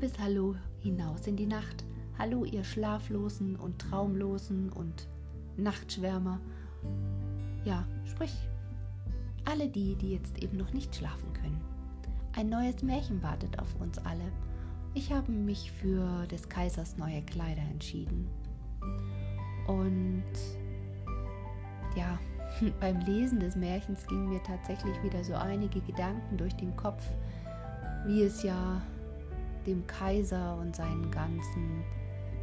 liebes Hallo hinaus in die Nacht. Hallo, ihr Schlaflosen und Traumlosen und Nachtschwärmer. Ja, sprich. Alle die, die jetzt eben noch nicht schlafen können. Ein neues Märchen wartet auf uns alle. Ich habe mich für des Kaisers neue Kleider entschieden. Und ja, beim Lesen des Märchens gingen mir tatsächlich wieder so einige Gedanken durch den Kopf, wie es ja dem Kaiser und seinen ganzen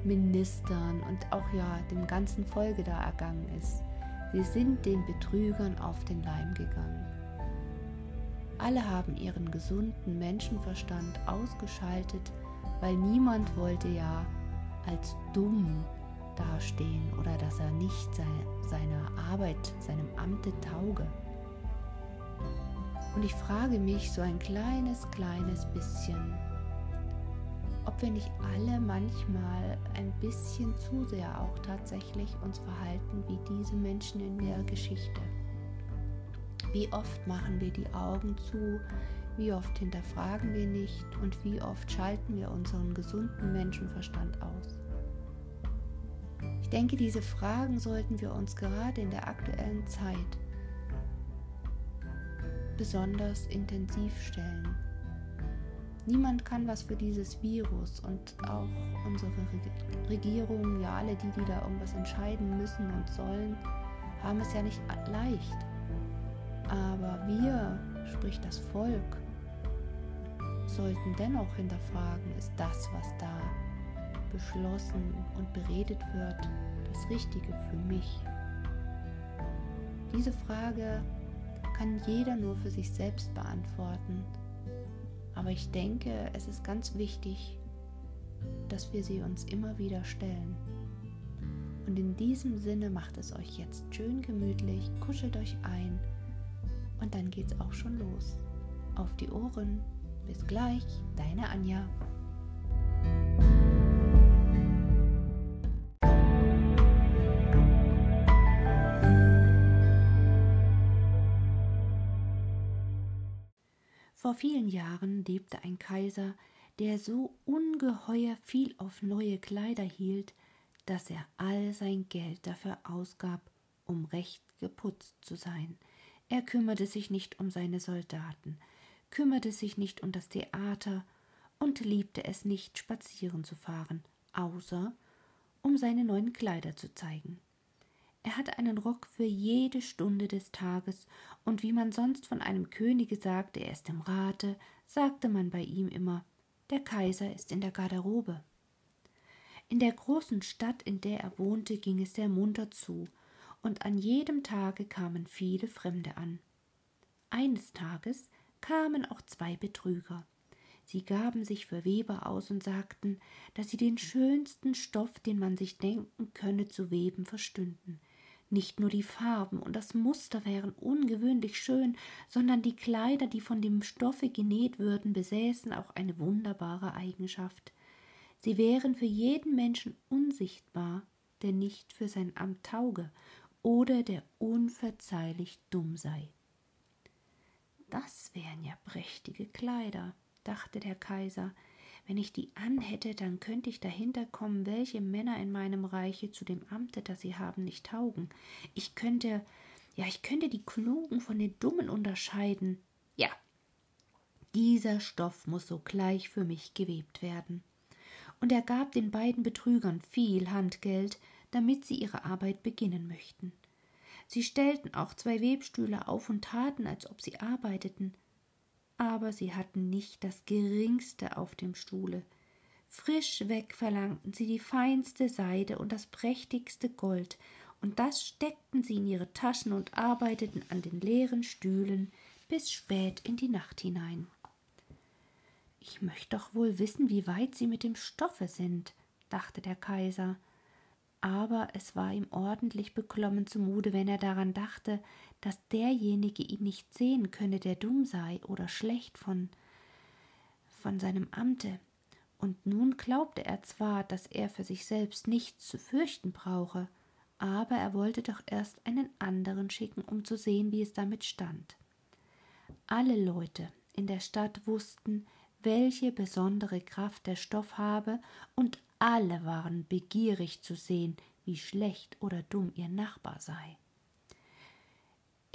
Ministern und auch ja dem ganzen Folge da ergangen ist. Sie sind den Betrügern auf den Leim gegangen. Alle haben ihren gesunden Menschenverstand ausgeschaltet, weil niemand wollte ja als dumm dastehen oder dass er nicht seiner Arbeit, seinem Amte tauge. Und ich frage mich so ein kleines, kleines bisschen, ob wir nicht alle manchmal ein bisschen zu sehr auch tatsächlich uns verhalten wie diese Menschen in der Geschichte. Wie oft machen wir die Augen zu, wie oft hinterfragen wir nicht und wie oft schalten wir unseren gesunden Menschenverstand aus. Ich denke, diese Fragen sollten wir uns gerade in der aktuellen Zeit besonders intensiv stellen. Niemand kann was für dieses Virus und auch unsere Regierung, ja alle die, die da irgendwas entscheiden müssen und sollen, haben es ja nicht leicht. Aber wir, sprich das Volk, sollten dennoch hinterfragen, ist das, was da beschlossen und beredet wird, das Richtige für mich? Diese Frage kann jeder nur für sich selbst beantworten. Aber ich denke, es ist ganz wichtig, dass wir sie uns immer wieder stellen. Und in diesem Sinne macht es euch jetzt schön gemütlich, kuschelt euch ein und dann geht's auch schon los. Auf die Ohren. Bis gleich, deine Anja. Vor vielen Jahren lebte ein Kaiser, der so ungeheuer viel auf neue Kleider hielt, dass er all sein Geld dafür ausgab, um recht geputzt zu sein. Er kümmerte sich nicht um seine Soldaten, kümmerte sich nicht um das Theater und liebte es nicht, spazieren zu fahren, außer um seine neuen Kleider zu zeigen. Er hatte einen Rock für jede Stunde des Tages, und wie man sonst von einem Könige sagte, er ist im Rate, sagte man bei ihm immer, der Kaiser ist in der Garderobe. In der großen Stadt, in der er wohnte, ging es sehr munter zu, und an jedem Tage kamen viele Fremde an. Eines Tages kamen auch zwei Betrüger. Sie gaben sich für Weber aus und sagten, dass sie den schönsten Stoff, den man sich denken könne, zu weben verstünden. Nicht nur die Farben und das Muster wären ungewöhnlich schön, sondern die Kleider, die von dem Stoffe genäht würden, besäßen auch eine wunderbare Eigenschaft. Sie wären für jeden Menschen unsichtbar, der nicht für sein Amt tauge oder der unverzeihlich dumm sei. Das wären ja prächtige Kleider, dachte der Kaiser, wenn ich die anhätte, dann könnte ich dahinter kommen, welche Männer in meinem Reiche zu dem Amte, das sie haben, nicht taugen. Ich könnte, ja, ich könnte die Klugen von den Dummen unterscheiden. Ja, dieser Stoff muss sogleich für mich gewebt werden. Und er gab den beiden Betrügern viel Handgeld, damit sie ihre Arbeit beginnen möchten. Sie stellten auch zwei Webstühle auf und taten, als ob sie arbeiteten aber sie hatten nicht das geringste auf dem Stuhle. Frisch weg verlangten sie die feinste Seide und das prächtigste Gold, und das steckten sie in ihre Taschen und arbeiteten an den leeren Stühlen bis spät in die Nacht hinein. Ich möchte doch wohl wissen, wie weit sie mit dem Stoffe sind, dachte der Kaiser, aber es war ihm ordentlich beklommen zumute, wenn er daran dachte, dass derjenige ihn nicht sehen könne, der dumm sei oder schlecht von, von seinem Amte. Und nun glaubte er zwar, dass er für sich selbst nichts zu fürchten brauche, aber er wollte doch erst einen anderen schicken, um zu sehen, wie es damit stand. Alle Leute in der Stadt wussten, welche besondere Kraft der Stoff habe, und alle waren begierig zu sehen, wie schlecht oder dumm ihr Nachbar sei.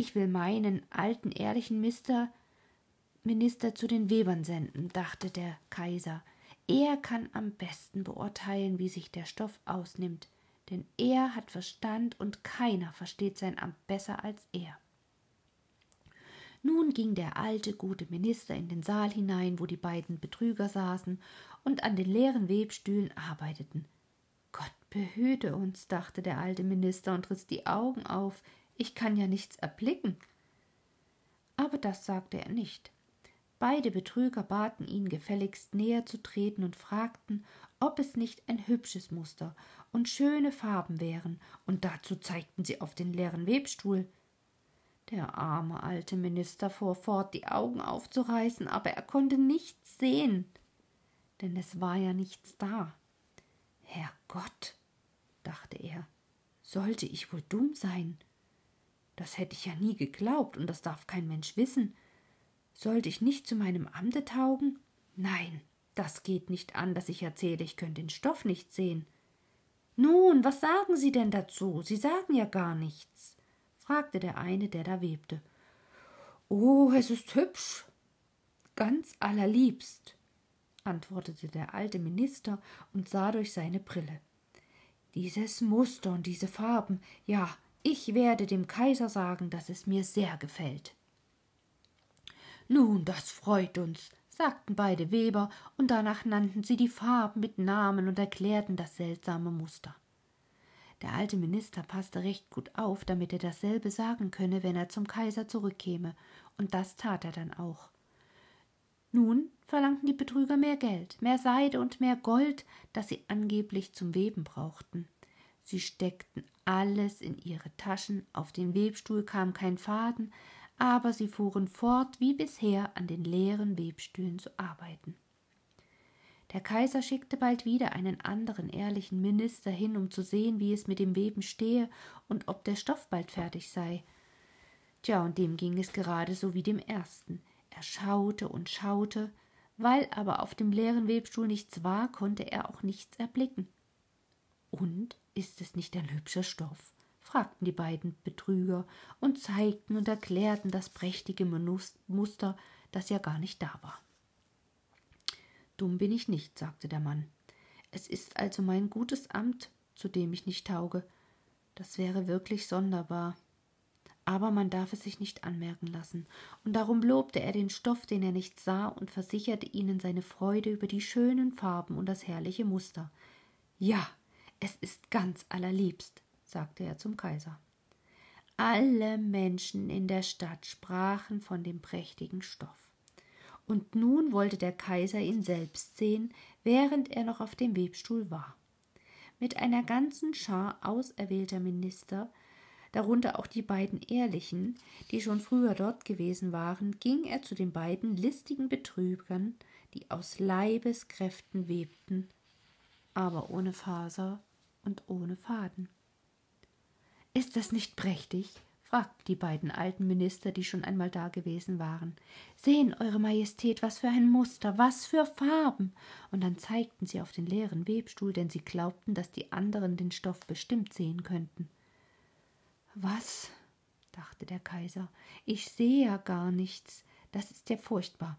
Ich will meinen alten ehrlichen Mister Minister zu den Webern senden, dachte der Kaiser. Er kann am besten beurteilen, wie sich der Stoff ausnimmt, denn er hat Verstand und keiner versteht sein Amt besser als er. Nun ging der alte, gute Minister in den Saal hinein, wo die beiden Betrüger saßen und an den leeren Webstühlen arbeiteten. Gott behüte uns, dachte der alte Minister und riss die Augen auf. Ich kann ja nichts erblicken. Aber das sagte er nicht. Beide Betrüger baten ihn gefälligst näher zu treten und fragten, ob es nicht ein hübsches Muster und schöne Farben wären, und dazu zeigten sie auf den leeren Webstuhl. Der arme alte Minister fuhr fort, die Augen aufzureißen, aber er konnte nichts sehen, denn es war ja nichts da. Herrgott, dachte er, sollte ich wohl dumm sein? Das hätte ich ja nie geglaubt, und das darf kein Mensch wissen. Sollte ich nicht zu meinem Amte taugen? Nein, das geht nicht an, dass ich erzähle, ich könnte den Stoff nicht sehen. Nun, was sagen Sie denn dazu? Sie sagen ja gar nichts fragte der eine, der da webte. Oh, es ist hübsch. Ganz allerliebst, antwortete der alte Minister und sah durch seine Brille. Dieses Muster und diese Farben, ja, ich werde dem Kaiser sagen, dass es mir sehr gefällt. Nun, das freut uns, sagten beide Weber, und danach nannten sie die Farben mit Namen und erklärten das seltsame Muster. Der alte Minister passte recht gut auf, damit er dasselbe sagen könne, wenn er zum Kaiser zurückkäme, und das tat er dann auch. Nun verlangten die Betrüger mehr Geld, mehr Seide und mehr Gold, das sie angeblich zum Weben brauchten. Sie steckten alles in ihre Taschen, auf den Webstuhl kam kein Faden, aber sie fuhren fort, wie bisher an den leeren Webstühlen zu arbeiten. Der Kaiser schickte bald wieder einen anderen ehrlichen Minister hin, um zu sehen, wie es mit dem Weben stehe und ob der Stoff bald fertig sei. Tja, und dem ging es gerade so wie dem ersten. Er schaute und schaute, weil aber auf dem leeren Webstuhl nichts war, konnte er auch nichts erblicken. Und ist es nicht ein hübscher Stoff? fragten die beiden Betrüger und zeigten und erklärten das prächtige Muster, das ja gar nicht da war. Dumm bin ich nicht, sagte der Mann. Es ist also mein gutes Amt, zu dem ich nicht tauge. Das wäre wirklich sonderbar. Aber man darf es sich nicht anmerken lassen, und darum lobte er den Stoff, den er nicht sah, und versicherte ihnen seine Freude über die schönen Farben und das herrliche Muster. Ja, es ist ganz allerliebst, sagte er zum Kaiser. Alle Menschen in der Stadt sprachen von dem prächtigen Stoff und nun wollte der Kaiser ihn selbst sehen, während er noch auf dem Webstuhl war. Mit einer ganzen Schar auserwählter Minister, darunter auch die beiden Ehrlichen, die schon früher dort gewesen waren, ging er zu den beiden listigen Betrügern, die aus Leibeskräften webten, aber ohne Faser und ohne Faden. Ist das nicht prächtig? fragten die beiden alten Minister, die schon einmal da gewesen waren. Sehen, Eure Majestät, was für ein Muster, was für Farben. Und dann zeigten sie auf den leeren Webstuhl, denn sie glaubten, dass die anderen den Stoff bestimmt sehen könnten. Was? dachte der Kaiser, ich sehe ja gar nichts. Das ist ja furchtbar.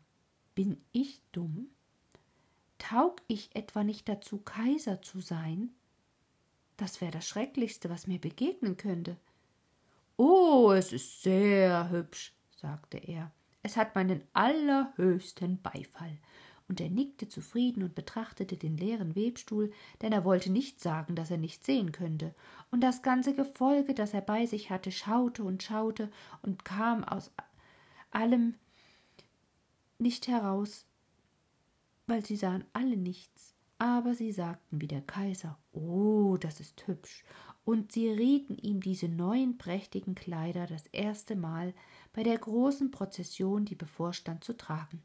Bin ich dumm? Taug ich etwa nicht dazu, Kaiser zu sein? Das wäre das Schrecklichste, was mir begegnen könnte. Oh, es ist sehr hübsch, sagte er. Es hat meinen allerhöchsten Beifall. Und er nickte zufrieden und betrachtete den leeren Webstuhl, denn er wollte nicht sagen, dass er nicht sehen könnte. Und das ganze Gefolge, das er bei sich hatte, schaute und schaute und kam aus allem nicht heraus, weil sie sahen alle nichts. Aber sie sagten wie der Kaiser, oh, das ist hübsch, und sie rieten ihm diese neuen prächtigen Kleider das erste Mal bei der großen Prozession, die bevorstand, zu tragen.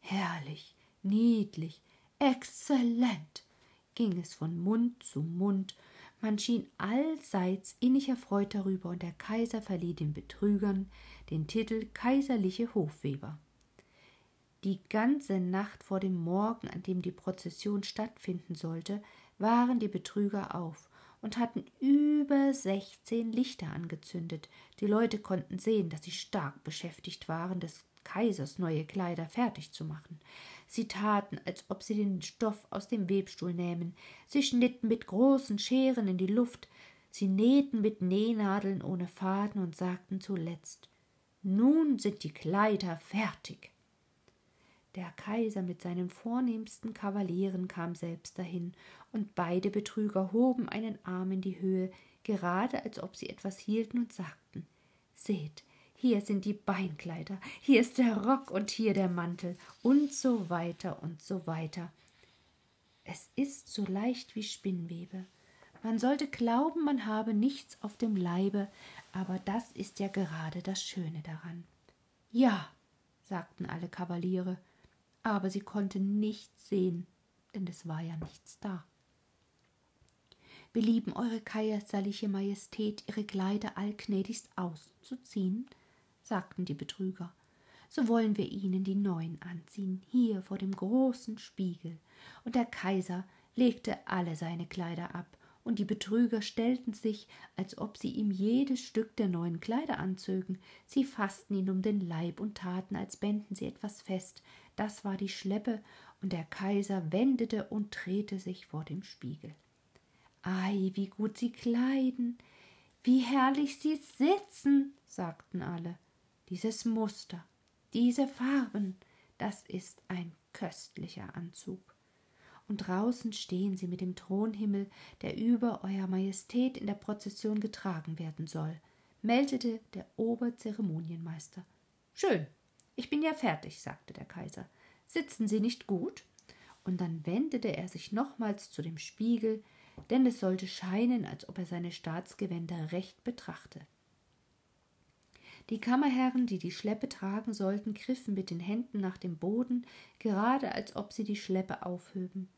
Herrlich, niedlich, exzellent ging es von Mund zu Mund, man schien allseits innig erfreut darüber, und der Kaiser verlieh den Betrügern den Titel kaiserliche Hofweber. Die ganze Nacht vor dem Morgen, an dem die Prozession stattfinden sollte, waren die Betrüger auf und hatten über sechzehn Lichter angezündet. Die Leute konnten sehen, dass sie stark beschäftigt waren, des Kaisers neue Kleider fertig zu machen. Sie taten, als ob sie den Stoff aus dem Webstuhl nähmen. Sie schnitten mit großen Scheren in die Luft. Sie nähten mit Nähnadeln ohne Faden und sagten zuletzt: Nun sind die Kleider fertig. Der Kaiser mit seinen vornehmsten Kavalieren kam selbst dahin, und beide Betrüger hoben einen Arm in die Höhe, gerade als ob sie etwas hielten und sagten Seht, hier sind die Beinkleider, hier ist der Rock und hier der Mantel, und so weiter und so weiter. Es ist so leicht wie Spinnwebe. Man sollte glauben, man habe nichts auf dem Leibe, aber das ist ja gerade das Schöne daran. Ja, sagten alle Kavaliere, aber sie konnte nichts sehen, denn es war ja nichts da. Belieben Eure kaiserliche Majestät, Ihre Kleider allgnädigst auszuziehen? sagten die Betrüger. So wollen wir Ihnen die neuen anziehen, hier vor dem großen Spiegel. Und der Kaiser legte alle seine Kleider ab, und die Betrüger stellten sich, als ob sie ihm jedes Stück der neuen Kleider anzögen. Sie fassten ihn um den Leib und taten, als bänden sie etwas fest, das war die Schleppe, und der Kaiser wendete und drehte sich vor dem Spiegel. Ei, wie gut sie kleiden, wie herrlich sie sitzen, sagten alle. Dieses Muster, diese Farben, das ist ein köstlicher Anzug. Und draußen stehen sie mit dem Thronhimmel, der über Euer Majestät in der Prozession getragen werden soll, meldete der Oberzeremonienmeister. Schön, ich bin ja fertig, sagte der Kaiser. Sitzen Sie nicht gut? Und dann wendete er sich nochmals zu dem Spiegel, denn es sollte scheinen, als ob er seine Staatsgewänder recht betrachte. Die Kammerherren, die die Schleppe tragen sollten, griffen mit den Händen nach dem Boden, gerade als ob sie die Schleppe aufhöben.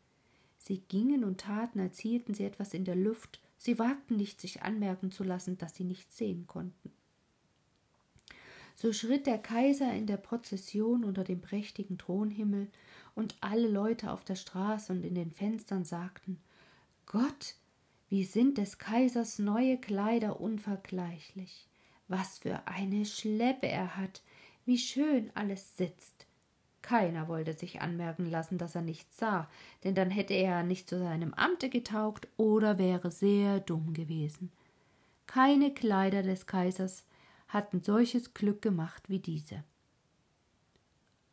Sie gingen und taten, als hielten sie etwas in der Luft, sie wagten nicht, sich anmerken zu lassen, dass sie nichts sehen konnten. So schritt der Kaiser in der Prozession unter dem prächtigen Thronhimmel, und alle Leute auf der Straße und in den Fenstern sagten Gott, wie sind des Kaisers neue Kleider unvergleichlich. Was für eine Schleppe er hat, wie schön alles sitzt. Keiner wollte sich anmerken lassen, dass er nichts sah, denn dann hätte er nicht zu seinem Amte getaugt oder wäre sehr dumm gewesen. Keine Kleider des Kaisers hatten solches Glück gemacht wie diese.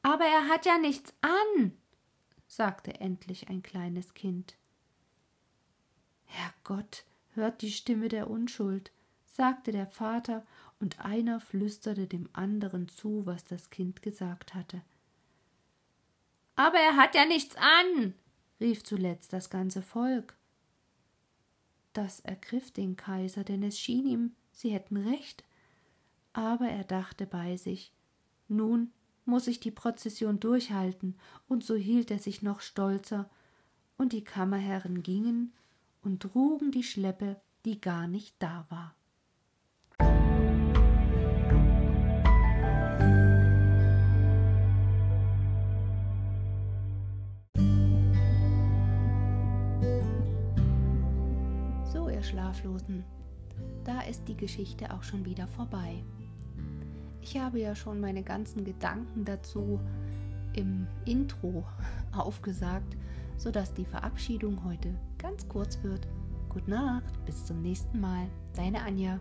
Aber er hat ja nichts an, sagte endlich ein kleines Kind. Herrgott, hört die Stimme der Unschuld, sagte der Vater, und einer flüsterte dem anderen zu, was das Kind gesagt hatte. Aber er hat ja nichts an, rief zuletzt das ganze Volk. Das ergriff den Kaiser, denn es schien ihm, sie hätten recht, aber er dachte bei sich nun muss ich die Prozession durchhalten, und so hielt er sich noch stolzer, und die Kammerherren gingen und trugen die Schleppe, die gar nicht da war. So, ihr Schlaflosen, da ist die Geschichte auch schon wieder vorbei. Ich habe ja schon meine ganzen Gedanken dazu im Intro aufgesagt, sodass die Verabschiedung heute ganz kurz wird. Gute Nacht, bis zum nächsten Mal. Deine Anja.